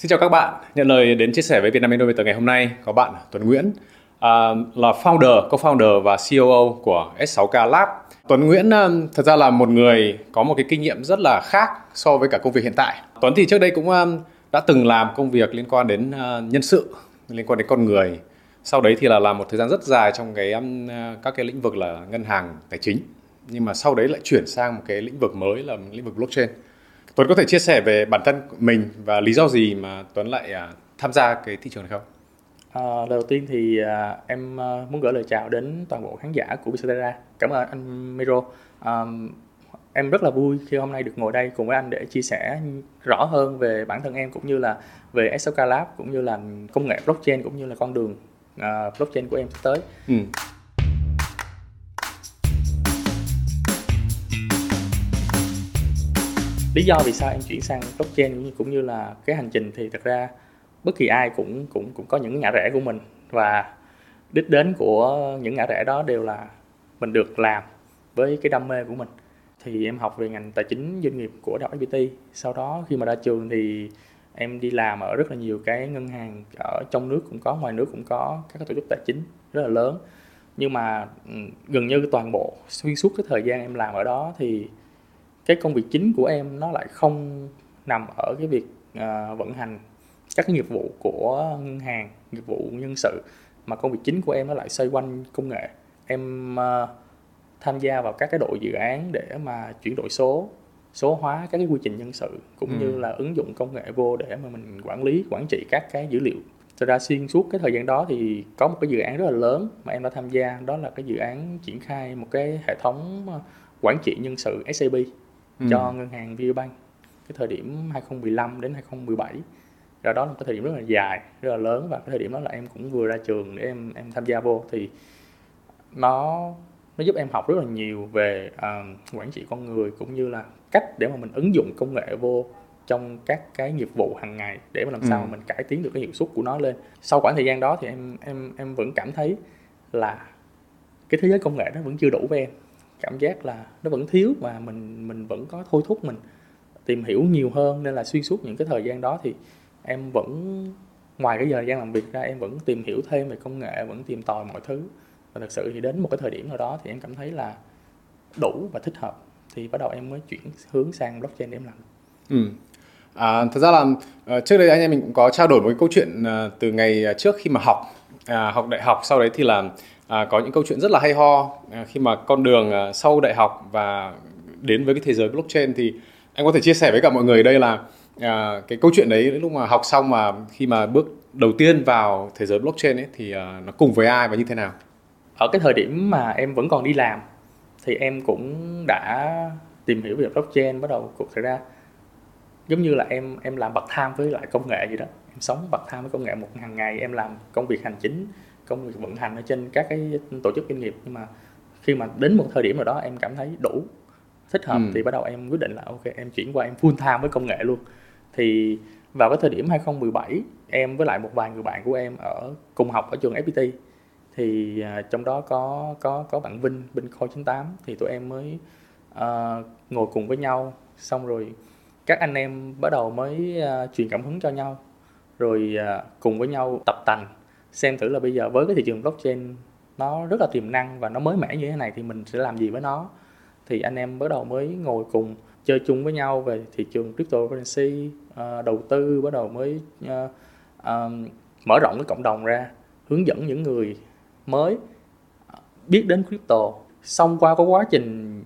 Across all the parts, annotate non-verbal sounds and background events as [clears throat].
Xin chào các bạn, nhận lời đến chia sẻ với Vietnam Innovator ngày hôm nay có bạn Tuấn Nguyễn à, là founder, co-founder và COO của S6K Lab. Tuấn Nguyễn à, thật ra là một người có một cái kinh nghiệm rất là khác so với cả công việc hiện tại. Tuấn thì trước đây cũng à, đã từng làm công việc liên quan đến à, nhân sự, liên quan đến con người. Sau đấy thì là làm một thời gian rất dài trong cái um, các cái lĩnh vực là ngân hàng tài chính. Nhưng mà sau đấy lại chuyển sang một cái lĩnh vực mới là lĩnh vực blockchain. Tuấn có thể chia sẻ về bản thân mình và lý do gì mà Tuấn lại à, tham gia cái thị trường này không? À, đầu tiên thì à, em à, muốn gửi lời chào đến toàn bộ khán giả của Bisetera. Cảm ơn anh Miro. À, em rất là vui khi hôm nay được ngồi đây cùng với anh để chia sẻ rõ hơn về bản thân em cũng như là về SOK Lab cũng như là công nghệ blockchain cũng như là con đường uh, blockchain của em sắp tới. Ừ. lý do vì sao em chuyển sang blockchain cũng như, cũng như là cái hành trình thì thật ra bất kỳ ai cũng cũng cũng có những ngã rẽ của mình. Và đích đến của những ngã rẽ đó đều là mình được làm với cái đam mê của mình. Thì em học về ngành tài chính doanh nghiệp của đại học FPT sau đó khi mà ra trường thì em đi làm ở rất là nhiều cái ngân hàng ở trong nước cũng có ngoài nước cũng có các tổ chức tài chính rất là lớn. Nhưng mà ừ, gần như toàn bộ xuyên suốt cái thời gian em làm ở đó thì cái công việc chính của em nó lại không nằm ở cái việc uh, vận hành các cái nghiệp vụ của ngân hàng nghiệp vụ nhân sự mà công việc chính của em nó lại xoay quanh công nghệ. Em uh, tham gia vào các cái đội dự án để mà chuyển đổi số số hóa các cái quy trình nhân sự cũng ừ. như là ứng dụng công nghệ vô để mà mình quản lý quản trị các cái dữ liệu. Thật ra xuyên suốt cái thời gian đó thì có một cái dự án rất là lớn mà em đã tham gia đó là cái dự án triển khai một cái hệ thống quản trị nhân sự SAP ừ. cho ngân hàng VPBank cái thời điểm 2015 đến 2017 rồi đó là một cái thời điểm rất là dài rất là lớn và cái thời điểm đó là em cũng vừa ra trường để em em tham gia vô thì nó nó giúp em học rất là nhiều về uh, quản trị con người cũng như là cách để mà mình ứng dụng công nghệ vô trong các cái nghiệp vụ hàng ngày để mà làm ừ. sao mà mình cải tiến được cái hiệu suất của nó lên sau khoảng thời gian đó thì em em em vẫn cảm thấy là cái thế giới công nghệ nó vẫn chưa đủ với em cảm giác là nó vẫn thiếu và mình mình vẫn có thôi thúc mình tìm hiểu nhiều hơn. Nên là xuyên suốt những cái thời gian đó thì em vẫn ngoài cái giờ gian làm việc ra em vẫn tìm hiểu thêm về công nghệ vẫn tìm tòi mọi thứ. Và thật sự thì đến một cái thời điểm nào đó thì em cảm thấy là đủ và thích hợp. Thì bắt đầu em mới chuyển hướng sang blockchain để em làm. Ừ. À, thật ra là ờ, trước đây anh em mình cũng có trao đổi một cái câu chuyện ờ, từ ngày trước khi mà học à, học đại học sau đấy thì là à, có những câu chuyện rất là hay ho. À, khi mà con đường à, sau đại học và đến với cái thế giới blockchain thì anh có thể chia sẻ với cả mọi người đây là à, cái câu chuyện đấy lúc mà học xong mà khi mà bước đầu tiên vào thế giới blockchain ấy thì à, nó cùng với ai và như thế nào? Ở cái thời điểm mà em vẫn còn đi làm thì em cũng đã tìm hiểu về blockchain bắt đầu cuộc xảy ra. Giống như là em em làm bậc tham với lại công nghệ gì đó. Em sống bậc tham với công nghệ một hàng ngày em làm công việc hành chính công việc vận hành ở trên các cái tổ chức doanh nghiệp. Nhưng mà khi mà đến một thời điểm nào đó em cảm thấy đủ thích hợp ừ. thì bắt đầu em quyết định là ok em chuyển qua em full time với công nghệ luôn. Thì vào cái thời điểm 2017 em với lại một vài người bạn của em ở cùng học ở trường FPT thì à, trong đó có có có bạn Vinh Vinh Khôi 98 thì tụi em mới uh, ngồi cùng với nhau. Xong rồi các anh em bắt đầu mới uh, truyền cảm hứng cho nhau. Rồi uh, cùng với nhau tập tành xem thử là bây giờ với cái thị trường blockchain nó rất là tiềm năng và nó mới mẻ như thế này thì mình sẽ làm gì với nó? Thì anh em bắt đầu mới ngồi cùng chơi chung với nhau về thị trường cryptocurrency uh, đầu tư bắt đầu mới uh, uh, mở rộng cái cộng đồng ra hướng dẫn những người mới biết đến crypto. Xong qua có quá trình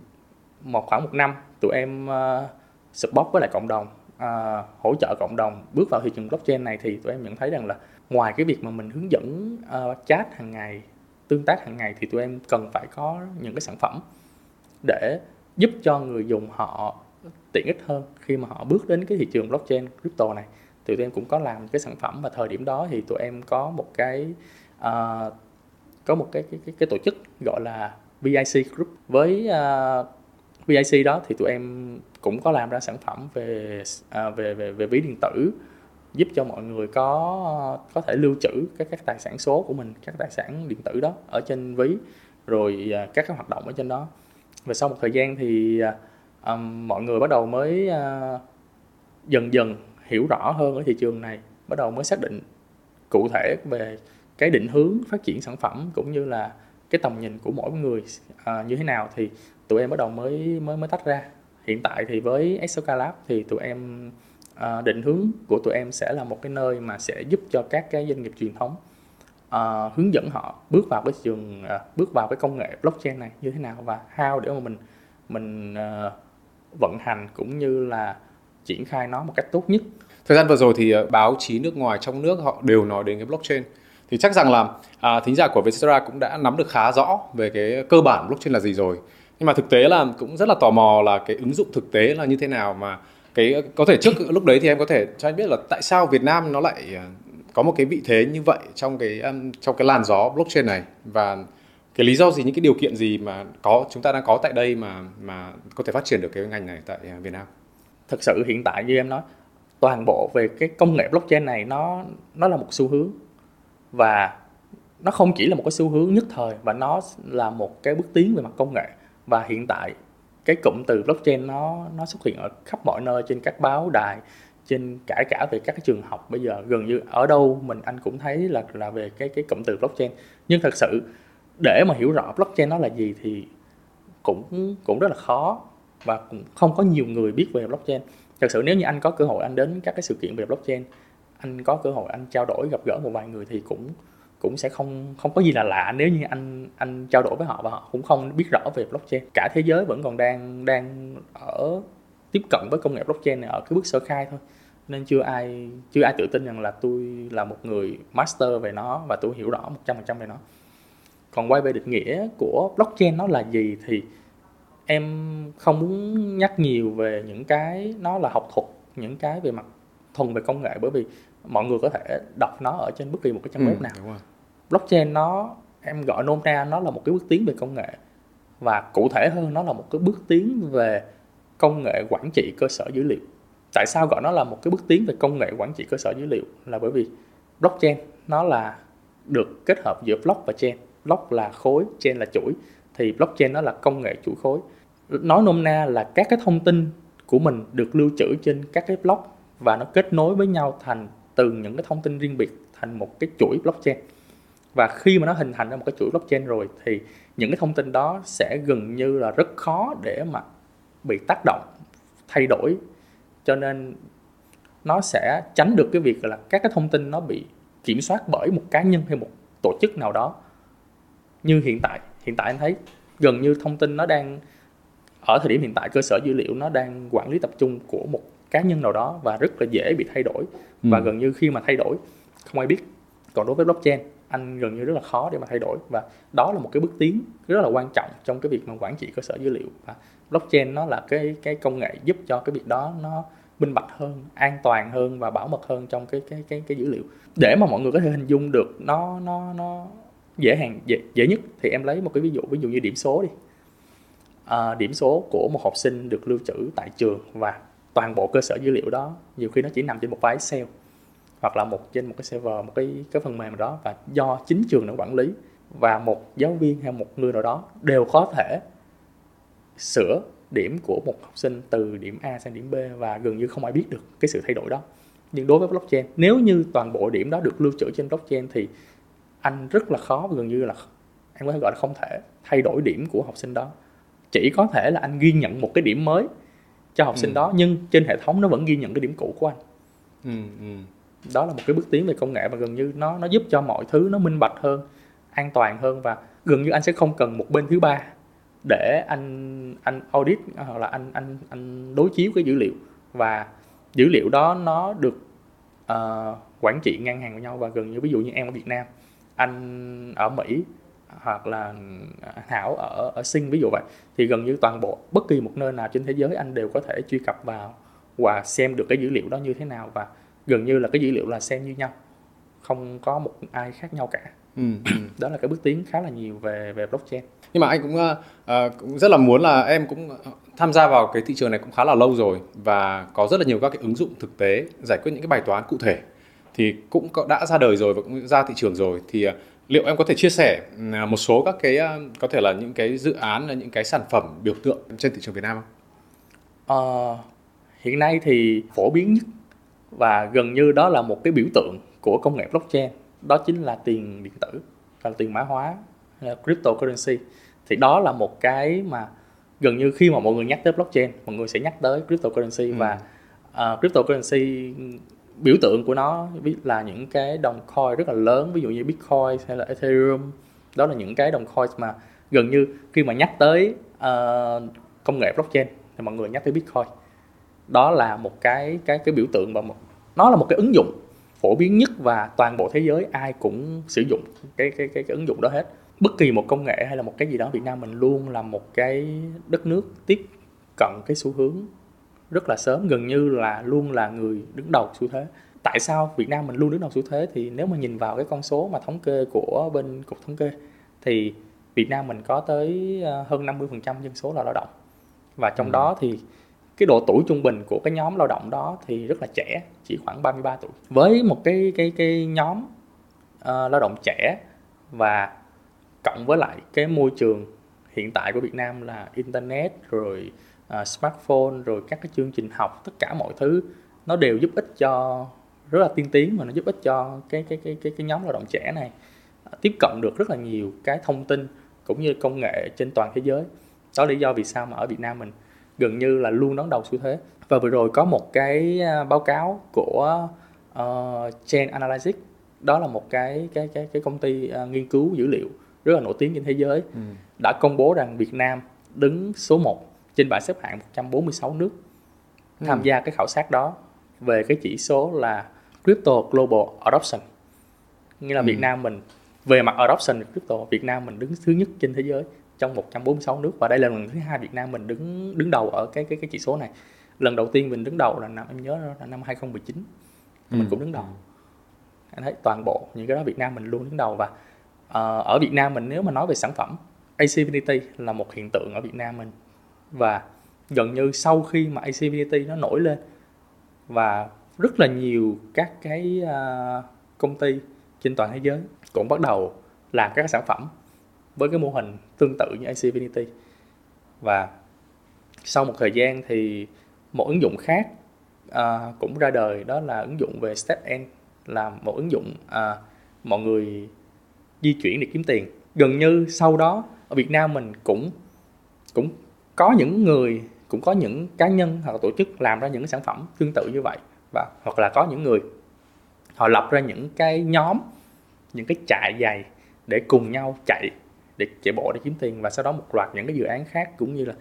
một khoảng một năm tụi em uh, support với lại cộng đồng uh, hỗ trợ cộng đồng. Bước vào thị trường blockchain này thì tụi em nhận thấy rằng là ngoài cái việc mà mình hướng dẫn uh, chat hàng ngày tương tác hàng ngày thì tụi em cần phải có những cái sản phẩm để giúp cho người dùng họ tiện ích hơn. Khi mà họ bước đến cái thị trường blockchain crypto này thì tụi em cũng có làm cái sản phẩm và thời điểm đó thì tụi em có một cái uh, có một cái, cái cái cái tổ chức gọi là VIC Group với uh, VIC đó thì tụi em cũng có làm ra sản phẩm về à, về về về ví điện tử giúp cho mọi người có có thể lưu trữ các các tài sản số của mình các tài sản điện tử đó ở trên ví rồi à, các cái hoạt động ở trên đó. Và sau một thời gian thì à, mọi người bắt đầu mới à, dần dần hiểu rõ hơn ở thị trường này bắt đầu mới xác định cụ thể về cái định hướng phát triển sản phẩm cũng như là cái tầm nhìn của mỗi người à, như thế nào. Thì tụi em bắt đầu mới mới mới tách ra. Hiện tại thì với Exoca Lab thì tụi em à, định hướng của tụi em sẽ là một cái nơi mà sẽ giúp cho các cái doanh nghiệp truyền thống à, hướng dẫn họ bước vào cái trường à, bước vào cái công nghệ blockchain này như thế nào và how để mà mình mình à, vận hành cũng như là triển khai nó một cách tốt nhất. Thời gian vừa rồi thì à, báo chí nước ngoài trong nước họ đều nói đến cái blockchain. Thì chắc rằng là à, thính giả của Vietcetera cũng đã nắm được khá rõ về cái cơ bản blockchain là gì rồi nhưng mà thực tế là cũng rất là tò mò là cái ứng dụng thực tế là như thế nào mà cái có thể trước lúc đấy thì em có thể cho anh biết là tại sao Việt Nam nó lại à, có một cái vị thế như vậy trong cái trong cái làn gió blockchain này? Và cái lý do gì những cái điều kiện gì mà có chúng ta đang có tại đây mà mà có thể phát triển được cái ngành này tại à, Việt Nam? Thực sự hiện tại như em nói toàn bộ về cái công nghệ blockchain này nó nó là một xu hướng. Và nó không chỉ là một cái xu hướng nhất thời và nó là một cái bước tiến về mặt công nghệ và hiện tại, cái cụm từ blockchain nó nó xuất hiện ở khắp mọi nơi trên các báo đài, trên cả cả về các cái trường học. Bây giờ gần như ở đâu mình anh cũng thấy là là về cái cái cụm từ blockchain. Nhưng thật sự, để mà hiểu rõ blockchain nó là gì thì cũng cũng rất là khó và cũng không có nhiều người biết về blockchain. Thật sự nếu như anh có cơ hội anh đến các cái sự kiện về blockchain, anh có cơ hội anh trao đổi, gặp gỡ một vài người thì cũng cũng sẽ không không có gì là lạ nếu như anh anh trao đổi với họ và họ cũng không biết rõ về blockchain. Cả thế giới vẫn còn đang đang ở tiếp cận với công nghệ blockchain này ở cái bước sơ khai thôi. Nên chưa ai chưa ai tự tin rằng là tôi là một người master về nó và tôi hiểu rõ 100% về nó. Còn quay về định nghĩa của blockchain nó là gì thì em không muốn nhắc nhiều về những cái nó là học thuật những cái về mặt thuần về công nghệ bởi vì mọi người có thể đọc nó ở trên bất kỳ một cái trang web ừ, nào blockchain nó, em gọi nôm na nó là một cái bước tiến về công nghệ. Và cụ thể hơn, nó là một cái bước tiến về công nghệ quản trị cơ sở dữ liệu. Tại sao gọi nó là một cái bước tiến về công nghệ quản trị cơ sở dữ liệu? Là bởi vì blockchain nó là được kết hợp giữa block và chain. Block là khối, chain là chuỗi. Thì blockchain nó là công nghệ chuỗi khối. Nói nôm na là các cái thông tin của mình được lưu trữ trên các cái block và nó kết nối với nhau thành từ những cái thông tin riêng biệt thành một cái chuỗi blockchain và khi mà nó hình thành ra một cái chuỗi blockchain rồi thì những cái thông tin đó sẽ gần như là rất khó để mà bị tác động thay đổi. Cho nên nó sẽ tránh được cái việc là các cái thông tin nó bị kiểm soát bởi một cá nhân hay một tổ chức nào đó. Như hiện tại hiện tại anh thấy gần như thông tin nó đang ở thời điểm hiện tại cơ sở dữ liệu nó đang quản lý tập trung của một cá nhân nào đó và rất là dễ bị thay đổi. Ừ. và gần như khi mà thay đổi không ai biết. Còn đối với blockchain anh gần như rất là khó để mà thay đổi. Và đó là một cái bước tiến rất là quan trọng trong cái việc mà quản trị cơ sở dữ liệu. Và blockchain nó là cái cái công nghệ giúp cho cái việc đó nó minh bạch hơn an toàn hơn và bảo mật hơn trong cái cái cái cái dữ liệu. Để mà mọi người có thể hình dung được nó nó nó dễ hàng dễ, dễ nhất thì em lấy một cái ví dụ ví dụ như điểm số đi. À, điểm số của một học sinh được lưu trữ tại trường và toàn bộ cơ sở dữ liệu đó nhiều khi nó chỉ nằm trên một file Excel hoặc là một trên một cái server một cái cái phần mềm đó và do chính trường nó quản lý và một giáo viên hay một người nào đó đều có thể sửa điểm của một học sinh từ điểm A sang điểm B và gần như không ai biết được cái sự thay đổi đó nhưng đối với blockchain nếu như toàn bộ điểm đó được lưu trữ trên blockchain thì anh rất là khó gần như là anh có thể gọi là không thể thay đổi điểm của học sinh đó chỉ có thể là anh ghi nhận một cái điểm mới cho học sinh ừ. đó nhưng trên hệ thống nó vẫn ghi nhận cái điểm cũ của anh ừ, ừ đó là một cái bước tiến về công nghệ và gần như nó nó giúp cho mọi thứ nó minh bạch hơn an toàn hơn và gần như anh sẽ không cần một bên thứ ba để anh anh audit à, hoặc là anh anh anh đối chiếu cái dữ liệu. Và dữ liệu đó nó được uh, quản trị ngang hàng với nhau và gần như ví dụ như em ở Việt Nam anh ở Mỹ hoặc là à, Thảo ở ở Sinh ví dụ vậy thì gần như toàn bộ bất kỳ một nơi nào trên thế giới anh đều có thể truy cập vào và xem được cái dữ liệu đó như thế nào. Và gần như là cái dữ liệu là xem như nhau không có một ai khác nhau cả ừ, ừ. [clears throat] đó là cái bước tiến khá là nhiều về về blockchain nhưng mà anh cũng uh, cũng rất là muốn là em cũng tham gia vào cái thị trường này cũng khá là lâu rồi và có rất là nhiều các cái ứng dụng thực tế giải quyết những cái bài toán cụ thể thì cũng đã ra đời rồi và cũng ra thị trường rồi thì uh, liệu em có thể chia sẻ ừ, một số các cái có thể là những cái dự án là những cái sản phẩm biểu tượng trên thị trường Việt Nam không? Uh, hiện nay thì phổ biến nhất và gần như đó là một cái biểu tượng của công nghệ blockchain. Đó chính là tiền điện tử là tiền mã hóa là cryptocurrency. Thì đó là một cái mà gần như khi mà mọi người nhắc tới blockchain mọi người sẽ nhắc tới cryptocurrency. Ừ. và uh, cryptocurrency biểu tượng của nó là những cái đồng coin rất là lớn ví dụ như bitcoin hay là ethereum. Đó là những cái đồng coin mà gần như khi mà nhắc tới uh, công nghệ blockchain thì mọi người nhắc tới bitcoin. Đó là một cái cái cái biểu tượng và một nó là một cái ứng dụng phổ biến nhất và toàn bộ thế giới ai cũng sử dụng cái cái cái, cái ứng dụng đó hết. Bất kỳ một công nghệ hay là một cái gì đó Việt Nam mình luôn là một cái đất nước tiếp cận cái xu hướng rất là sớm gần như là luôn là người đứng đầu xu thế. Tại sao Việt Nam mình luôn đứng đầu xu thế? Thì nếu mà nhìn vào cái con số mà thống kê của bên cục thống kê thì Việt Nam mình có tới ờ, hơn 50% dân số là lao động. Và trong ừ. đó thì cái độ tuổi trung bình của cái nhóm lao động đó thì rất là trẻ chỉ khoảng 33 tuổi. Với một cái cái cái nhóm uh, lao động trẻ và cộng với lại cái môi trường hiện tại của Việt Nam là internet rồi uh, smartphone rồi các cái chương trình học tất cả mọi thứ nó đều giúp ích cho rất là tiên tiến mà nó giúp ích cho cái cái cái cái cái nhóm lao động trẻ này uh, tiếp cận được rất là nhiều cái thông tin cũng như công nghệ trên toàn thế giới. Đó là lý do vì sao mà ở Việt Nam mình gần như là luôn đón đầu xu thế và vừa rồi có một cái à, báo cáo của uh, Chain Analytics đó là một cái cái cái cái công ty uh, nghiên cứu dữ liệu rất là nổi tiếng trên thế giới ừ. đã công bố rằng Việt Nam đứng số 1 trên bảng xếp hạng 146 nước ừ. tham gia cái khảo sát đó về cái chỉ số là Crypto Global Adoption nghĩa là ừ. Việt Nam mình về mặt adoption crypto Việt Nam mình đứng thứ nhất trên thế giới trong 146 nước. Và đây là lần thứ hai Việt Nam mình đứng đứng đầu ở cái cái cái chỉ số này. Lần đầu tiên mình đứng đầu là năm em nhớ là năm 2019 mình ừ. cũng đứng đầu. Anh thấy toàn bộ những cái đó Việt Nam mình luôn đứng đầu. Và uh, ở Việt Nam mình nếu mà nói về sản phẩm AC Infinity là một hiện tượng ở Việt Nam mình. Và gần như sau khi mà AC Infinity nó nổi lên và rất là nhiều các cái uh, công ty trên toàn thế giới cũng bắt đầu làm các sản phẩm với cái mô hình tương tự như AC Infinity và sau một thời gian thì một ứng dụng khác uh, cũng ra đời đó là ứng dụng về step n là một ứng dụng uh, mọi người di chuyển để kiếm tiền. Gần như sau đó ở Việt Nam mình cũng cũng có những người cũng có những cá nhân hoặc tổ chức làm ra những sản phẩm tương tự như vậy và hoặc là có những người họ lập ra những cái nhóm những cái trại giày để cùng nhau chạy để chạy bộ để kiếm tiền và sau đó một loạt những cái dự án khác cũng như là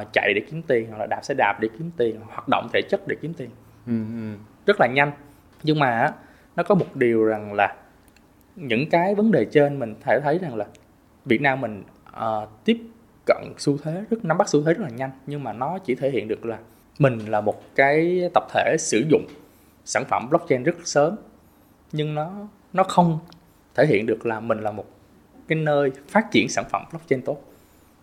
uh, chạy để kiếm tiền hoặc là đạp xe đạp để kiếm tiền hoạt động thể chất để kiếm tiền. Ừ, ừ. rất là nhanh. Nhưng mà nó có một điều rằng là những cái vấn đề trên mình thể thấy rằng là Việt Nam mình uh, tiếp cận xu thế rất nắm bắt xu thế rất là nhanh. Nhưng mà nó chỉ thể hiện được là mình là một cái tập thể sử dụng sản phẩm blockchain rất sớm. Nhưng nó nó không thể hiện được là mình là một cái nơi phát triển sản phẩm blockchain tốt.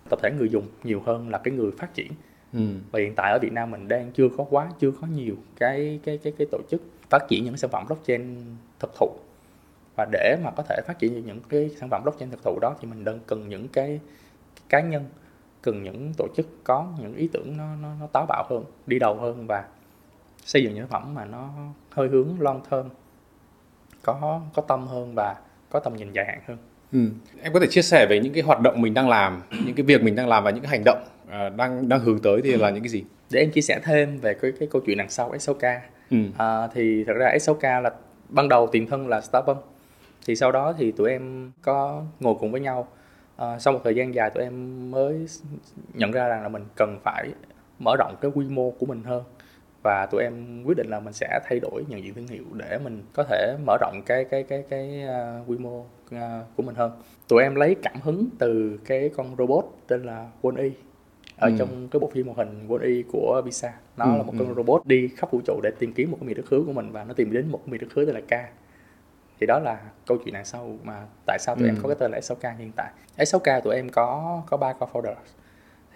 Tập thể người dùng nhiều hơn là cái người phát triển. Ừ. và hiện tại ở Việt Nam mình đang chưa có quá chưa có nhiều cái cái cái cái tổ chức phát triển những sản phẩm blockchain thực thụ. Và để mà có thể phát triển những cái sản phẩm blockchain thực thụ đó thì mình đang cần những cái, cái cá nhân cần những tổ chức có những ý tưởng nó nó, nó táo bạo hơn đi đầu hơn và xây dựng những sản phẩm mà nó hơi hướng long term có có tâm hơn và có tầm nhìn dài hạn hơn Ừ. Em có thể chia sẻ về những cái hoạt động mình đang làm, những cái việc mình đang làm và những cái hành động uh, đang đang hướng tới thì là những cái gì? Để em chia sẻ thêm về cái cái câu chuyện đằng sau S6K. Ừ. Uh, thì thật ra S6K là ban đầu tiền thân là Starbucks. Thì sau đó thì tụi em có ngồi cùng với nhau. Uh, sau một thời gian dài tụi em mới nhận ra rằng là mình cần phải mở rộng cái quy mô của mình hơn và tụi em quyết định là mình sẽ thay đổi nhận diện thương hiệu để mình có thể mở rộng cái cái cái cái uh, quy mô của mình hơn. Tụi em lấy cảm hứng từ cái con robot tên là Wall-E ở ừ. trong cái bộ phim hoạt hình Wall-E của Pixar nó ừ, là một ừ. con robot đi khắp vũ trụ để tìm kiếm một cái miền đất hứa của mình và nó tìm đến một miền đất hứa tên là K. Thì đó là câu chuyện đằng sau mà tại sao tụi ừ. em có cái tên là S6K hiện tại. S6K tụi em có có ba co-founders.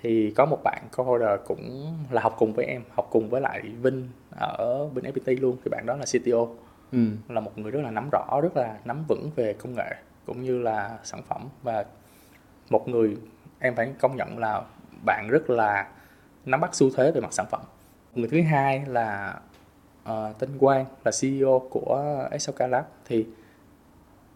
Thì có một bạn co-founder cũng là học cùng với em học cùng với lại Vinh ở bên FPT luôn. Thì bạn đó là CTO ừ. là một người rất là nắm rõ rất là nắm vững về công nghệ cũng như là sản phẩm. Và một người em phải công nhận là bạn rất là nắm bắt xu thế về mặt sản phẩm. Người thứ hai là uh, tên Quang là CEO của SLK Lab. Thì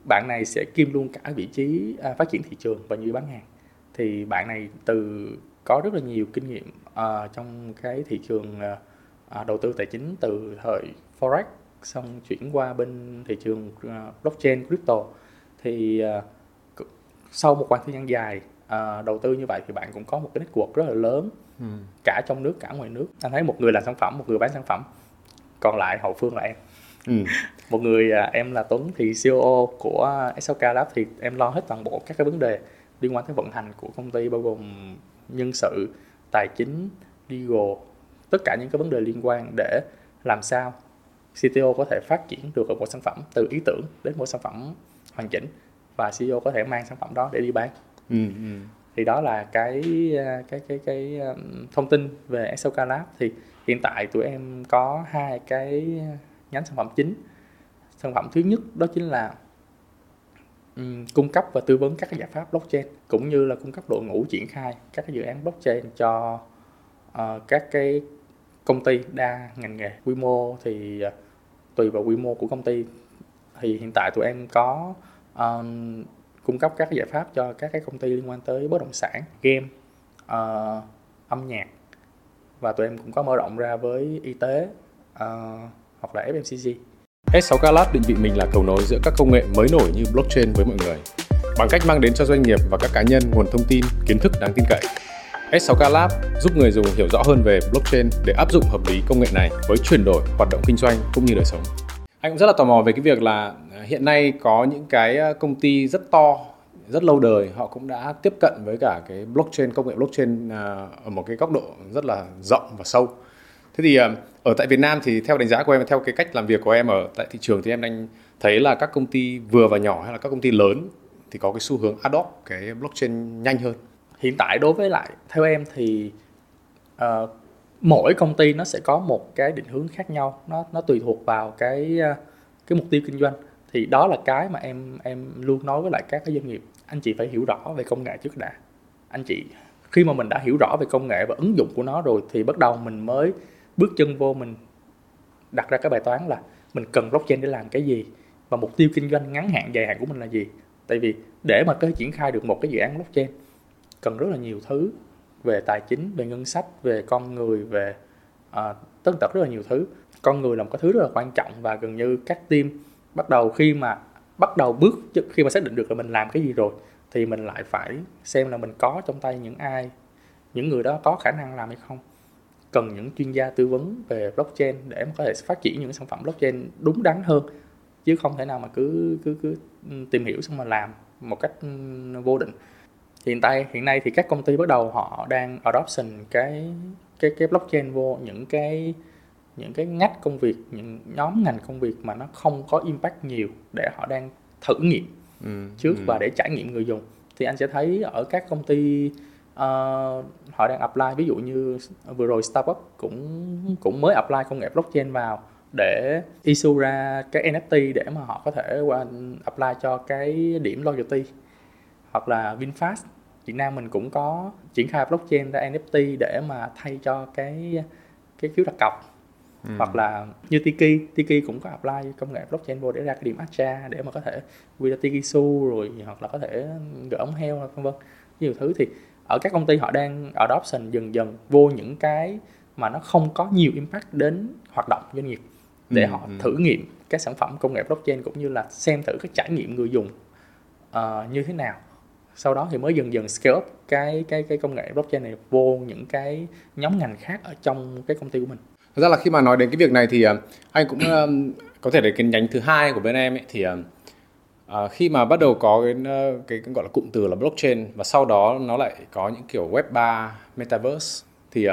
bạn này sẽ kiêm luôn cả vị trí uh, phát triển thị trường và như bán hàng. Thì bạn này từ có rất là nhiều kinh nghiệm uh, trong cái thị trường uh, đầu tư tài chính từ thời forex xong chuyển qua bên thị trường uh, blockchain crypto thì uh, sau một khoảng thời gian dài uh, đầu tư như vậy thì bạn cũng có một cái network rất là lớn ừ. cả trong nước cả ngoài nước anh thấy một người làm sản phẩm một người bán sản phẩm còn lại hậu phương là em ừ. [laughs] một người em là Tuấn thì CEO của SLK Lab thì em lo hết toàn bộ các cái vấn đề liên quan tới vận hành của công ty bao gồm nhân sự tài chính legal tất cả những cái vấn đề liên quan để làm sao CTO có thể phát triển được một sản phẩm từ ý tưởng đến một sản phẩm hoàn chỉnh và CEO có thể mang sản phẩm đó để đi bán. Ừ, ừ. thì đó là cái cái cái cái thông tin về SLK Lab. Thì hiện tại tụi em có hai cái nhánh sản phẩm chính. Sản phẩm thứ nhất đó chính là um, cung cấp và tư vấn các cái giải pháp blockchain cũng như là cung cấp đội ngũ triển khai các cái dự án blockchain cho uh, các cái công ty đa ngành nghề quy mô. Thì uh, tùy vào quy mô của công ty. Thì hiện tại tụi em có um, cung cấp các giải pháp cho các cái công ty liên quan tới bất động sản game uh, âm nhạc. Và tụi em cũng có mở rộng ra với y tế uh, hoặc là FMCG S6K Lab định vị mình là cầu nối giữa các công nghệ mới nổi như blockchain với mọi người. Bằng cách mang đến cho doanh nghiệp và các cá nhân nguồn thông tin, kiến thức đáng tin cậy. S6K Lab giúp người dùng hiểu rõ hơn về blockchain để áp dụng hợp lý công nghệ này với chuyển đổi hoạt động kinh doanh cũng như đời sống. Anh cũng rất là tò mò về cái việc là à, hiện nay có những cái à, công ty rất to, rất lâu đời họ cũng đã tiếp cận với cả cái blockchain công nghệ blockchain à, ở một cái góc độ rất là rộng và sâu. Thế thì ở tại Việt Nam thì theo đánh giá của em theo cái cách làm việc của em ở tại thị trường thì em đang thấy là các công ty vừa và nhỏ hay là các công ty lớn thì có cái xu hướng adopt cái blockchain nhanh hơn hiện tại đối với lại theo em thì uh, mỗi công ty nó sẽ có một cái định hướng khác nhau. Nó nó tùy thuộc vào cái uh, cái mục tiêu kinh doanh. Thì đó là cái mà em em luôn nói với lại các cái doanh nghiệp. Anh chị phải hiểu rõ về công nghệ trước đã. Anh chị khi mà mình đã hiểu rõ về công nghệ và ứng dụng của nó rồi thì bắt đầu mình mới bước chân vô mình đặt ra cái bài toán là mình cần blockchain để làm cái gì và mục tiêu kinh doanh ngắn hạn dài hạn của mình là gì. Tại vì để mà có triển khai được một cái dự án blockchain cần rất là nhiều thứ về tài chính về ngân sách về con người về à, uh, tất tật rất là nhiều thứ. Con người là một cái thứ rất là quan trọng và gần như các team bắt đầu khi mà bắt đầu bước khi mà xác định được là mình làm cái gì rồi thì mình lại phải xem là mình có trong tay những ai những người đó có khả năng làm hay không. Cần những chuyên gia tư vấn về blockchain để em có thể phát triển những sản phẩm blockchain đúng đắn hơn chứ không thể nào mà cứ cứ cứ tìm hiểu xong mà làm một cách ừ, vô định hiện tại hiện nay thì các công ty bắt đầu họ đang adoption cái cái cái blockchain vô những cái những cái ngách công việc những nhóm ngành công việc mà nó không có impact nhiều để họ đang thử nghiệm ừ, trước ừ. và để trải nghiệm người dùng thì anh sẽ thấy ở các công ty uh, họ đang apply ví dụ như vừa rồi Starbucks cũng cũng mới apply công nghệ blockchain vào để issue ra cái NFT để mà họ có thể qua apply cho cái điểm loyalty hoặc là VinFast Việt Nam mình cũng có triển khai blockchain ra NFT để mà thay cho cái cái phiếu đặt cọc ừ. hoặc là như Tiki Tiki cũng có apply công nghệ blockchain vô để ra cái điểm Acha để mà có thể quy ra Tiki Su rồi hoặc là có thể gỡ ống heo vân vân nhiều thứ thì ở các công ty họ đang adoption dần dần vô những cái mà nó không có nhiều impact đến hoạt động doanh nghiệp để ừ, họ ừ. thử nghiệm các sản phẩm công nghệ blockchain cũng như là xem thử cái trải nghiệm người dùng uh, như thế nào sau đó thì mới dần dần scale up cái cái cái công nghệ blockchain này vô những cái nhóm ngành khác ở trong cái công ty của mình. Thật ra là khi mà nói đến cái việc này thì uh, anh cũng uh, có thể để cái nhánh thứ hai của bên em ấy thì uh, khi mà bắt đầu có cái, cái cái gọi là cụm từ là blockchain và sau đó nó lại có những kiểu web 3 metaverse thì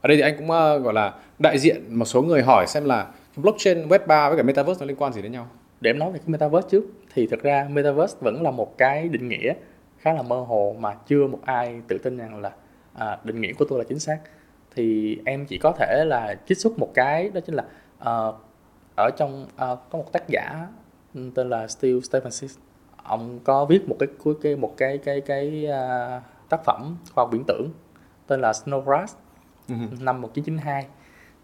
ở đây thì anh cũng uh, gọi là đại diện một số người hỏi xem là blockchain web 3 với cả metaverse nó liên quan gì đến nhau? Để em nói về cái metaverse trước thì thực ra metaverse vẫn là một cái định nghĩa khá là mơ hồ mà chưa một ai tự tin rằng là à, định nghĩa của tôi là chính xác. Thì em chỉ có thể là trích xuất một cái đó chính là uh, ở trong uh, có một tác giả tên là Steve Stephenson ông có viết một cái cuối cái một cái cái cái uh, tác phẩm khoa học viễn tưởng tên là Snowgrass uh-huh. năm 1992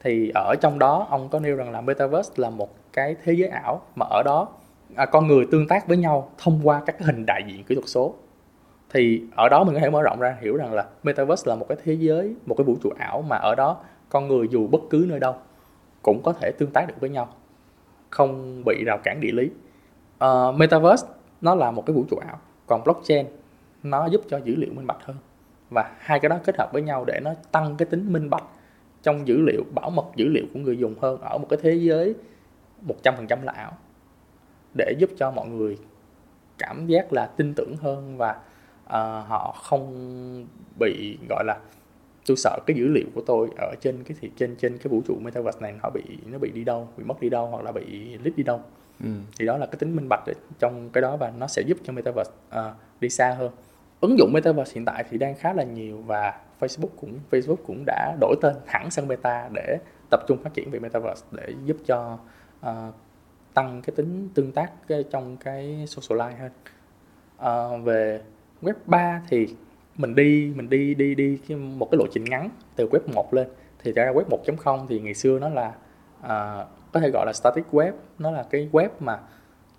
thì ở trong đó ông có nêu rằng là metaverse là một cái thế giới ảo mà ở đó à, con người tương tác với nhau thông qua các hình đại diện kỹ thuật số thì ở đó mình có thể mở rộng ra hiểu rằng là metaverse là một cái thế giới một cái vũ trụ ảo mà ở đó con người dù bất cứ nơi đâu cũng có thể tương tác được với nhau không bị rào cản địa lý. Uh, metaverse nó là một cái vũ trụ ảo còn blockchain nó giúp cho dữ liệu minh bạch hơn. Và hai cái đó kết hợp với nhau để nó tăng cái tính minh bạch trong dữ liệu bảo mật dữ liệu của người dùng hơn ở một cái thế giới 100% là ảo để giúp cho mọi người cảm giác là tin tưởng hơn và uh, họ không bị gọi là tôi sợ cái dữ liệu của tôi ở trên cái thì trên trên cái vũ trụ metaverse này nó bị nó bị đi đâu bị mất đi đâu hoặc là bị lít đi đâu. Ừ. thì đó là cái tính minh bạch trong cái đó và nó sẽ giúp cho metaverse uh, đi xa hơn. Ứng dụng metaverse hiện tại thì đang khá là nhiều và Facebook cũng Facebook cũng đã đổi tên hẳn sang Meta để tập trung phát triển về metaverse để giúp cho uh, tăng cái tính tương tác cái, trong cái social life hơn. Uh, về web 3 thì mình đi mình đi đi đi một cái lộ trình ngắn từ web 1 lên. Thì ra web 1.0 thì ngày xưa nó là uh, có thể gọi là static web. Nó là cái web mà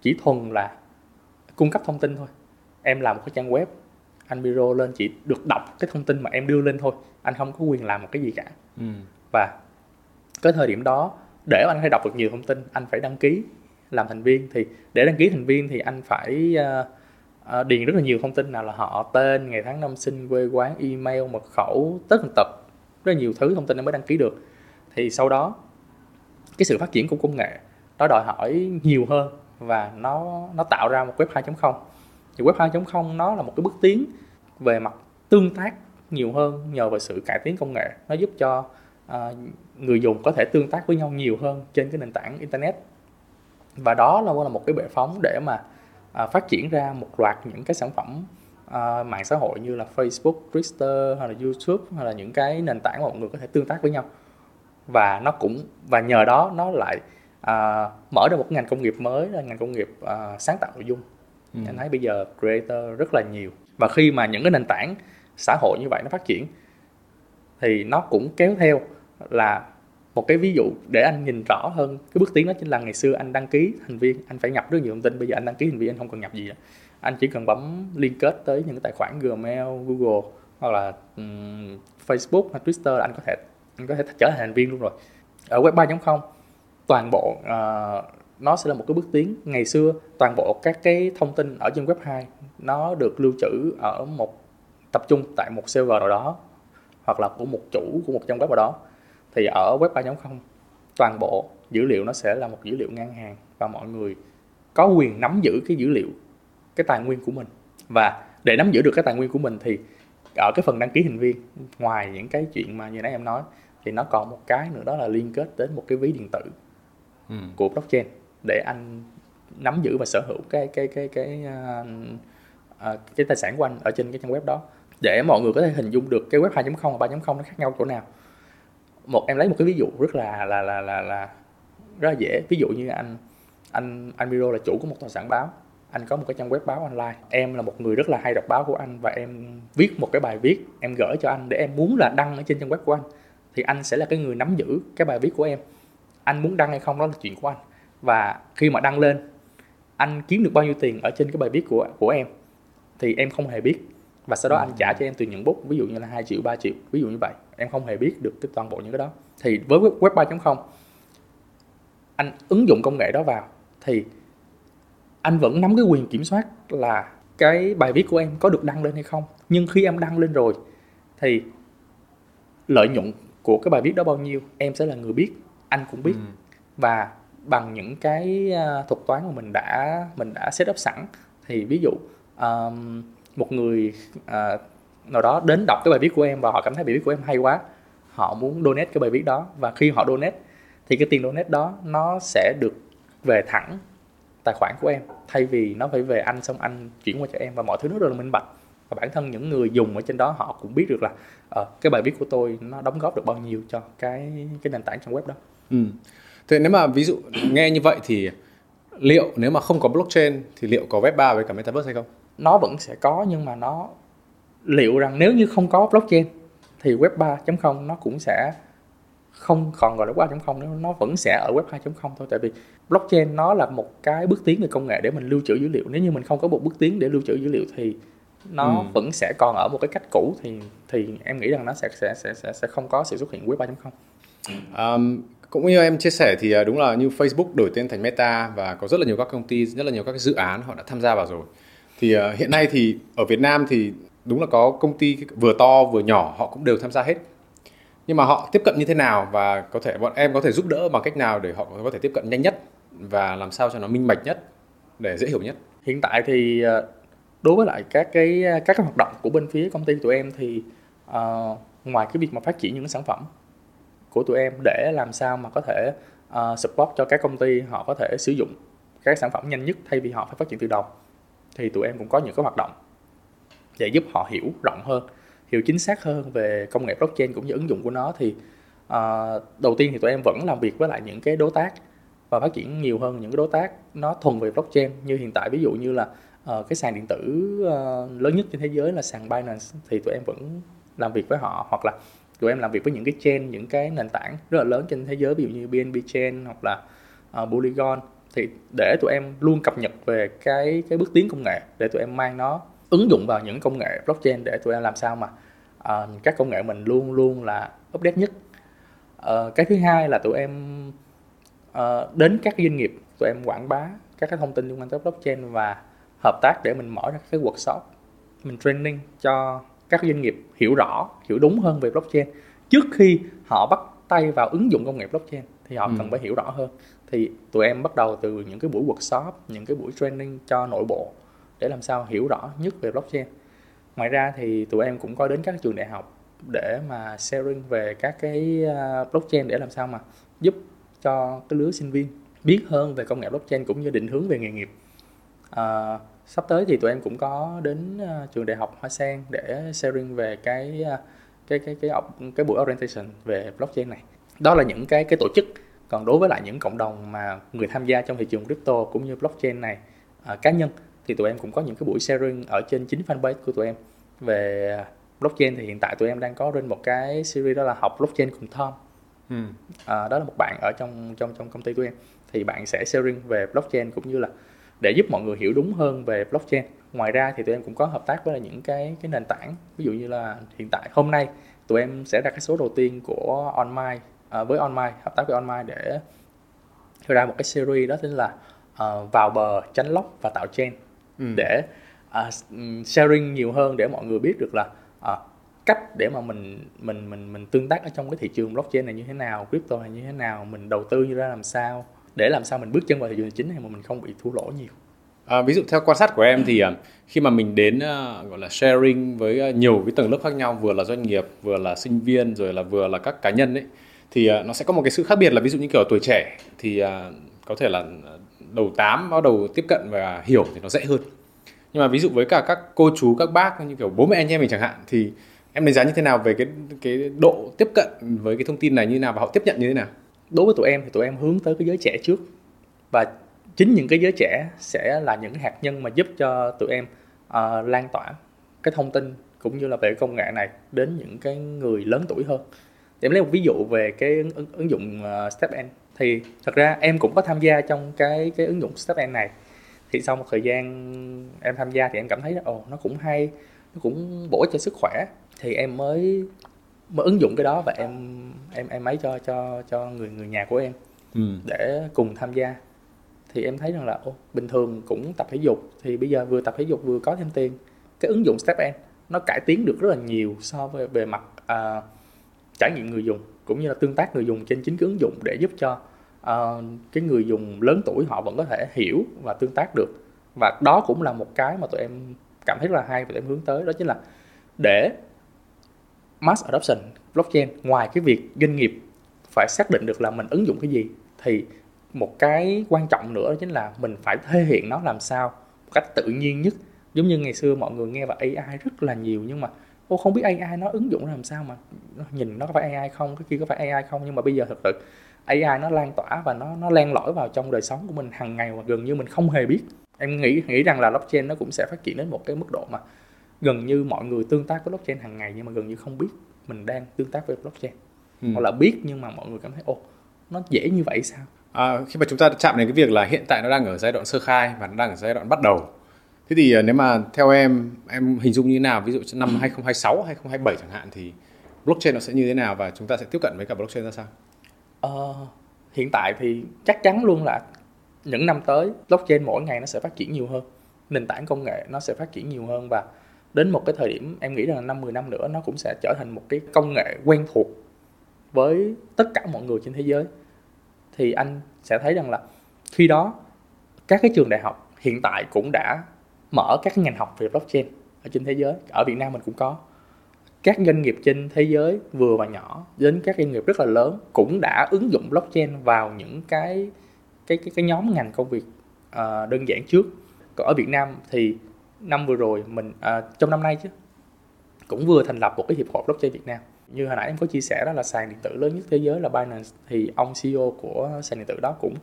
chỉ thuần là cung cấp thông tin thôi. Em làm một cái trang web anh Miro lên chỉ được đọc cái thông tin mà em đưa lên thôi. Anh không có quyền làm một cái gì cả. Ừ. và cái thời điểm đó để anh phải đọc được nhiều thông tin anh phải đăng ký làm thành viên. Thì để đăng ký thành viên thì anh phải uh, Ờ, điền rất là nhiều thông tin nào là họ tên ngày tháng năm sinh quê quán email mật khẩu tất tần tật. Rất là nhiều thứ thông tin em mới đăng ký được. Thì sau đó cái sự phát triển của công nghệ nó đòi hỏi nhiều hơn và nó nó tạo ra một web 2.0 thì web 2.0 nó là một cái bước tiến về mặt tương tác nhiều hơn nhờ vào sự cải tiến công nghệ. Nó giúp cho uh, người dùng có thể tương tác với nhau nhiều hơn trên cái nền tảng internet. Và đó là một cái bệ phóng để mà uh, phát triển ra một loạt những cái sản phẩm uh, mạng xã hội như là Facebook, Twitter hay là YouTube hay là những cái nền tảng mà mọi người có thể tương tác với nhau. Và nó cũng và nhờ đó nó lại uh, mở ra một ngành công nghiệp mới là ngành công nghiệp uh, sáng tạo nội dung. Ừ. anh thấy bây giờ creator rất là nhiều. Và khi mà những cái nền tảng xã hội như vậy nó phát triển thì nó cũng kéo theo là một cái ví dụ để anh nhìn rõ hơn cái bước tiến đó chính là ngày xưa anh đăng ký thành viên anh phải nhập rất nhiều thông tin bây giờ anh đăng ký thành viên anh không cần nhập gì nữa. anh chỉ cần bấm liên kết tới những cái tài khoản Gmail, Google hoặc là um, Facebook hoặc Twitter là anh có thể anh có thể trở thành thành viên luôn rồi. Ở web 3.0 toàn bộ uh, nó sẽ là một cái bước tiến. Ngày xưa toàn bộ các cái thông tin ở trên web 2 nó được lưu trữ ở một tập trung tại một server nào đó hoặc là của một chủ của một trang web nào đó thì ở web 3.0 toàn bộ dữ liệu nó sẽ là một dữ liệu ngang hàng và mọi người có quyền nắm giữ cái dữ liệu cái tài nguyên của mình. Và để nắm giữ được cái tài nguyên của mình thì ở cái phần đăng ký thành viên ngoài những cái chuyện mà như nãy em nói thì nó còn một cái nữa đó là liên kết đến một cái ví điện tử ừ. của blockchain để anh nắm giữ và sở hữu cái cái cái cái uh, uh, cái tài sản của anh ở trên cái trang web đó. Để mọi người có thể hình dung được cái web 2.0 và 3.0 nó khác nhau chỗ nào một, em lấy một cái ví dụ rất là là là là là rất là dễ. Ví dụ như anh anh anh Miro là chủ của một tòa sản báo. Anh có một cái trang web báo online. Em là một người rất là hay đọc báo của anh và em viết một cái bài viết. Em gửi cho anh để em muốn là đăng ở trên trang web của anh. Thì anh sẽ là cái người nắm giữ cái bài viết của em. Anh muốn đăng hay không đó là chuyện của anh. Và khi mà đăng lên, anh kiếm được bao nhiêu tiền ở trên cái bài viết của của em, thì em không hề biết và sau đó anh trả cho em tiền nhận bút ví dụ như là 2 triệu 3 triệu ví dụ như vậy. Em không hề biết được cái toàn bộ những cái đó. Thì với web 3.0 anh ứng dụng công nghệ đó vào thì anh vẫn nắm cái quyền kiểm soát là cái bài viết của em có được đăng lên hay không. Nhưng khi em đăng lên rồi thì lợi nhuận của cái bài viết đó bao nhiêu em sẽ là người biết anh cũng biết. Ừ. và bằng những cái uh, thuật toán mà mình đã mình đã set up sẵn thì ví dụ um, một người à, nào đó đến đọc cái bài viết của em và họ cảm thấy bài viết của em hay quá họ muốn donate cái bài viết đó và khi họ donate thì cái tiền donate đó nó sẽ được về thẳng tài khoản của em thay vì nó phải về anh xong anh chuyển qua cho em và mọi thứ nó rất là minh bạch và bản thân những người dùng ở trên đó họ cũng biết được là uh, cái bài viết của tôi nó đóng góp được bao nhiêu cho cái cái nền tảng trong web đó. Ừ. Thế nếu mà ví dụ nghe như vậy thì liệu nếu mà không có blockchain thì liệu có web 3 với cả metaverse hay không? Nó vẫn sẽ có nhưng mà nó liệu rằng nếu như không có blockchain thì web 3.0 nó cũng sẽ không còn gọi là web 3.0 nữa nó vẫn sẽ ở web 2.0 thôi. Tại vì blockchain nó là một cái bước tiến về công nghệ để mình lưu trữ dữ liệu. Nếu như mình không có một bước tiến để lưu trữ dữ liệu thì nó ừ. vẫn sẽ còn ở một cái cách cũ thì thì em nghĩ rằng nó sẽ sẽ sẽ sẽ, sẽ không có sự xuất hiện web 3.0 um, cũng như em chia sẻ thì à, đúng là như Facebook đổi tên thành Meta và có rất là nhiều các công ty rất là nhiều các dự án họ đã tham gia vào rồi thì uh, hiện nay thì ở Việt Nam thì đúng là có công ty vừa to vừa nhỏ họ cũng đều tham gia hết. Nhưng mà họ tiếp cận như thế nào và có thể bọn em có thể giúp đỡ bằng cách nào để họ có thể tiếp cận nhanh nhất và làm sao cho nó minh bạch nhất để dễ hiểu nhất? Hiện tại thì ờ, đối với lại các cái ờ, các cái hoạt động của bên phía công ty tụi em thì uh, ngoài cái việc mà phát triển những sản phẩm của tụi em để làm sao mà có thể uh, support cho các công ty họ có thể sử dụng các sản phẩm nhanh nhất thay vì họ phải phát triển từ đầu thì tụi em cũng có những cái hoạt động để giúp họ hiểu rộng hơn hiểu chính xác hơn về công nghệ blockchain cũng như ứng dụng của nó. Thì uh, đầu tiên thì tụi em vẫn làm việc với lại những cái đối tác và phát triển nhiều hơn những cái đối tác nó thuần về blockchain. Như hiện tại ví dụ như là uh, cái sàn điện tử uh, lớn nhất trên thế giới là sàn Binance thì tụi em vẫn làm việc với họ. Hoặc là tụi em làm việc với những cái chain những cái nền tảng rất là lớn trên thế giới ví dụ như BNB chain hoặc là uh, Polygon thì để tụi em luôn cập nhật về cái cái bước tiến công nghệ để tụi em mang nó ứng dụng vào những công nghệ blockchain để tụi em làm sao mà uh, các công nghệ mình luôn luôn là update nhất. Uh, cái thứ hai là tụi em uh, đến các doanh nghiệp tụi em quảng bá các cái thông tin liên quan tới blockchain và hợp tác để mình mở ra cái workshop mình training cho các doanh nghiệp hiểu rõ hiểu đúng hơn về blockchain. Trước khi họ bắt tay vào ứng dụng công nghệ blockchain thì họ ừ. cần phải hiểu rõ hơn thì tụi em bắt đầu từ những cái buổi workshop những cái buổi training cho nội bộ để làm sao hiểu rõ nhất về blockchain. Ngoài ra thì tụi em cũng có đến các trường đại học để mà sharing về các cái à, blockchain để làm sao mà giúp cho cái lứa sinh viên biết hơn về công nghệ blockchain cũng như định hướng về nghề nghiệp. À, sắp tới thì tụi em cũng có đến à, trường đại học Hoa Sen để sharing về cái à, cái cái cái cái, cái buổi orientation về blockchain này. Đó là những cái cái tổ chức còn đối với lại những cộng đồng mà người tham gia trong thị trường crypto cũng như blockchain này uh, cá nhân thì tụi em cũng có những cái buổi sharing ở trên chính fanpage của tụi em. Về blockchain thì hiện tại tụi em đang có trên một cái series đó là học blockchain cùng Tom. Ừ. à, đó là một bạn ở trong trong trong công ty tụi em. Thì bạn sẽ sharing về blockchain cũng như là để giúp mọi người hiểu đúng hơn về blockchain. Ngoài ra thì tụi em cũng có hợp tác với những cái cái nền tảng. Ví dụ như là hiện tại hôm nay tụi em sẽ ra cái số đầu tiên của OnMy à, với OnMy hợp tác với OnMy để ra một cái series đó tên là uh, vào bờ tránh lóc và tạo chain ừ. để uh, sharing nhiều hơn để mọi người biết được là uh, cách để mà mình mình mình mình tương tác ở trong cái thị trường blockchain này như thế nào crypto này như thế nào mình đầu tư như ra làm sao để làm sao mình bước chân vào thị trường chính này mà mình không bị thua lỗ nhiều À, ví dụ theo quan sát của em thì khi mà mình đến uh, gọi là sharing với nhiều cái tầng lớp khác nhau vừa là doanh nghiệp vừa là sinh viên rồi là vừa là các cá nhân ấy thì uh, nó sẽ có một cái sự khác biệt là ví dụ như kiểu tuổi trẻ thì uh, có thể là à, đầu 8 bắt đầu tiếp cận và hiểu thì nó dễ hơn. Nhưng mà ví dụ với cả các cô chú các bác như kiểu bố mẹ anh em mình chẳng hạn thì em đánh giá như thế nào về cái cái độ tiếp cận với cái thông tin này như thế nào và họ tiếp nhận như thế nào? Đối với tụi em thì tụi em hướng tới cái giới trẻ trước. Và chính những cái giới trẻ sẽ là những hạt nhân mà giúp cho tụi em uh, lan tỏa cái thông tin cũng như là về công nghệ này đến những cái người lớn tuổi hơn em lấy một ví dụ về cái ứng, ứng dụng uh, Step N thì thật ra em cũng có tham gia trong cái cái ứng dụng Step N này. Thì sau một thời gian em tham gia thì em cảm thấy ồ nó cũng hay nó cũng bổ cho sức khỏe. Thì em mới mới ứng dụng cái đó và em em em ấy cho cho cho người người nhà của em ừ. để cùng tham gia. Thì em thấy rằng là ô, bình thường cũng tập thể dục. Thì bây giờ vừa tập thể dục vừa có thêm tiền. Cái ứng dụng Step N nó cải tiến được rất là nhiều so với bề mặt à, trải nghiệm người dùng cũng như là tương tác người dùng trên chính cái ứng dụng để giúp cho uh, cái người dùng lớn tuổi họ vẫn có thể hiểu và tương tác được. Và đó cũng là một cái mà tụi em cảm thấy rất là hay và tụi em hướng tới đó chính là để mass adoption blockchain ngoài cái việc doanh nghiệp phải xác định được là mình ứng dụng cái gì thì một cái quan trọng nữa chính là mình phải thể hiện nó làm sao một cách tự nhiên nhất. Giống như ngày xưa mọi người nghe về AI rất là nhiều nhưng mà ô không biết AI nó ứng dụng làm sao mà nhìn nó có phải AI không cái kia có phải AI không nhưng mà bây giờ thực sự AI nó lan tỏa và nó nó len lỏi vào trong đời sống của mình hàng ngày và gần như mình không hề biết. Em nghĩ nghĩ rằng là blockchain nó cũng sẽ phát triển đến một cái mức độ mà gần như mọi người tương tác với blockchain hàng ngày nhưng mà gần như không biết mình đang tương tác với blockchain. Ừ. hoặc là biết nhưng mà mọi người cảm thấy ồ nó dễ như vậy sao? À, khi mà chúng ta chạm đến cái việc là hiện tại nó đang ở giai đoạn sơ khai và nó đang ở giai đoạn bắt đầu thế thì à, nếu mà theo em em hình dung như thế nào? Ví dụ năm 2026 2027 chẳng hạn thì blockchain nó sẽ như thế nào và chúng ta sẽ tiếp cận với cả blockchain ra sao? Ờ, hiện tại thì chắc chắn luôn là những năm tới blockchain mỗi ngày nó sẽ phát triển nhiều hơn nền tảng công nghệ nó sẽ phát triển nhiều hơn và đến một cái thời điểm em nghĩ rằng là năm 10 năm nữa nó cũng sẽ trở thành một cái công nghệ quen thuộc với tất cả mọi người trên thế giới. Thì anh sẽ thấy rằng là khi đó các cái trường đại học hiện tại cũng đã mở các ngành học về blockchain ở trên thế giới. Ở Việt Nam mình cũng có. Các doanh nghiệp trên thế giới vừa và nhỏ đến các doanh nghiệp rất là lớn cũng đã ứng dụng blockchain vào những cái cái cái, cái nhóm ngành công việc uh, đơn giản trước. Còn ở Việt Nam thì năm vừa rồi mình uh, trong năm nay chứ cũng vừa thành lập một cái hiệp hội blockchain Việt Nam. Như hồi nãy em có chia sẻ đó là sàn điện tử lớn nhất thế giới là Binance. Thì ông CEO của sàn điện tử đó cũng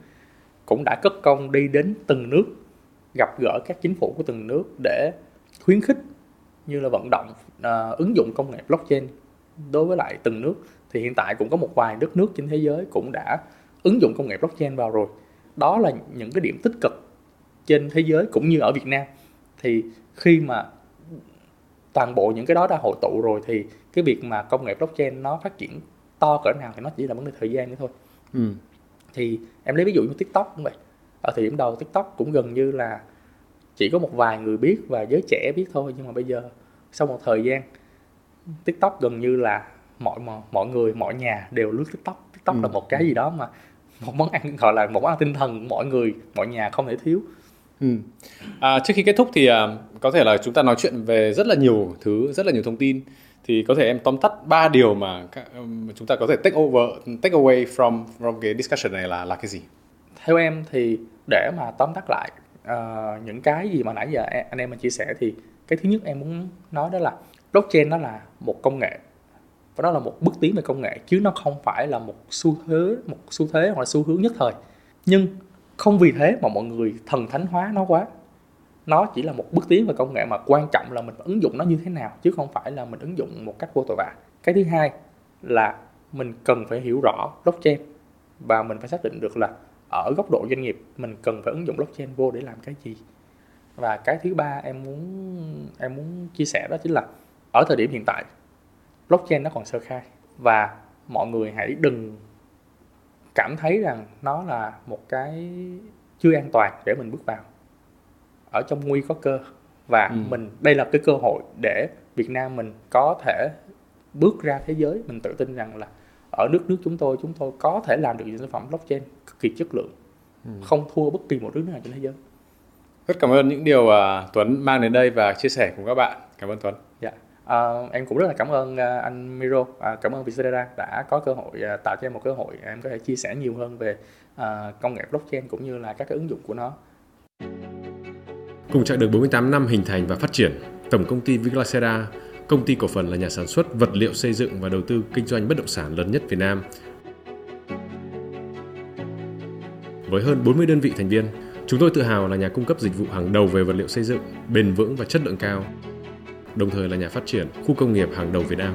cũng đã cất công đi đến từng nước gặp gỡ các chính phủ của từng nước để khuyến khích như là vận động uh, ứng dụng công nghệ blockchain. Đối với lại từng nước thì hiện tại cũng có một vài đất nước trên thế giới cũng đã ứng dụng công nghệ blockchain vào rồi. Đó là những cái điểm tích cực trên thế giới cũng như ở Việt Nam. Thì khi mà toàn bộ những cái đó đã hội tụ rồi thì cái việc mà công nghệ blockchain nó phát triển to cỡ nào thì nó chỉ là vấn đề thời gian nữa thôi. Ừ. thì em lấy ví dụ như tiktok cũng vậy ở thời điểm đầu tiktok cũng gần như là chỉ có một vài người biết và giới trẻ biết thôi nhưng mà bây giờ sau một thời gian tiktok gần như là mọi mọi người mọi nhà đều lướt tiktok tiktok ừ. là một cái gì đó mà một món ăn gọi là một món ăn tinh thần mọi người mọi nhà không thể thiếu Ừ. À, trước khi kết thúc thì à, có thể là chúng ta nói chuyện về rất là nhiều thứ, rất là nhiều thông tin. Thì có thể em tóm tắt ba điều mà các, um, chúng ta có thể take over, take away from from cái discussion này là là cái gì? Theo em thì để mà tóm tắt lại uh, những cái gì mà nãy giờ anh em mình chia sẻ thì cái thứ nhất em muốn nói đó là blockchain nó là một công nghệ và đó là một bước tiến về công nghệ chứ nó không phải là một xu thế một xu thế hoặc là xu hướng nhất thời. Nhưng không vì thế mà mọi người thần thánh hóa nó quá. Nó chỉ là một bước tiến về công nghệ mà quan trọng là mình ứng dụng nó như thế nào chứ không phải là mình ứng dụng một cách vô tội vạ. Cái thứ hai là mình cần phải hiểu rõ blockchain và mình phải xác định được là ở góc độ doanh nghiệp mình cần phải ứng dụng blockchain vô để làm cái gì? Và cái thứ ba em muốn em muốn chia sẻ đó chính là ở thời điểm hiện tại blockchain nó còn sơ khai. Và mọi người hãy đừng cảm thấy rằng nó là một cái chưa an toàn để mình bước vào. Ở trong nguy có cơ. Và ừ. mình đây là cái cơ hội để Việt Nam mình có thể bước ra thế giới. Mình tự tin rằng là ở nước nước chúng tôi chúng tôi có thể làm được những sản phẩm blockchain cực kỳ chất lượng. Ừ. không thua bất kỳ một nước nào trên thế giới. Rất cảm ơn những điều uh, Tuấn mang đến đây và chia sẻ cùng các bạn. Cảm ơn Tuấn. Dạ. Uh, em cũng rất là cảm ơn uh, anh Miro. Uh, cảm ơn Vietcetera đã có cơ hội uh, tạo cho em một cơ hội em có thể chia sẻ nhiều hơn về uh, công nghệ blockchain cũng như là các cái ứng dụng của nó. Cùng chặng đường 48 năm hình thành và phát triển tổng công ty Viglacera công ty cổ phần là nhà sản xuất vật liệu xây dựng và đầu tư kinh doanh bất động sản lớn nhất Việt Nam với hơn 40 đơn vị thành viên, chúng tôi tự hào là nhà cung cấp dịch vụ hàng đầu về vật liệu xây dựng, bền vững và chất lượng cao, đồng thời là nhà phát triển khu công nghiệp hàng đầu Việt Nam.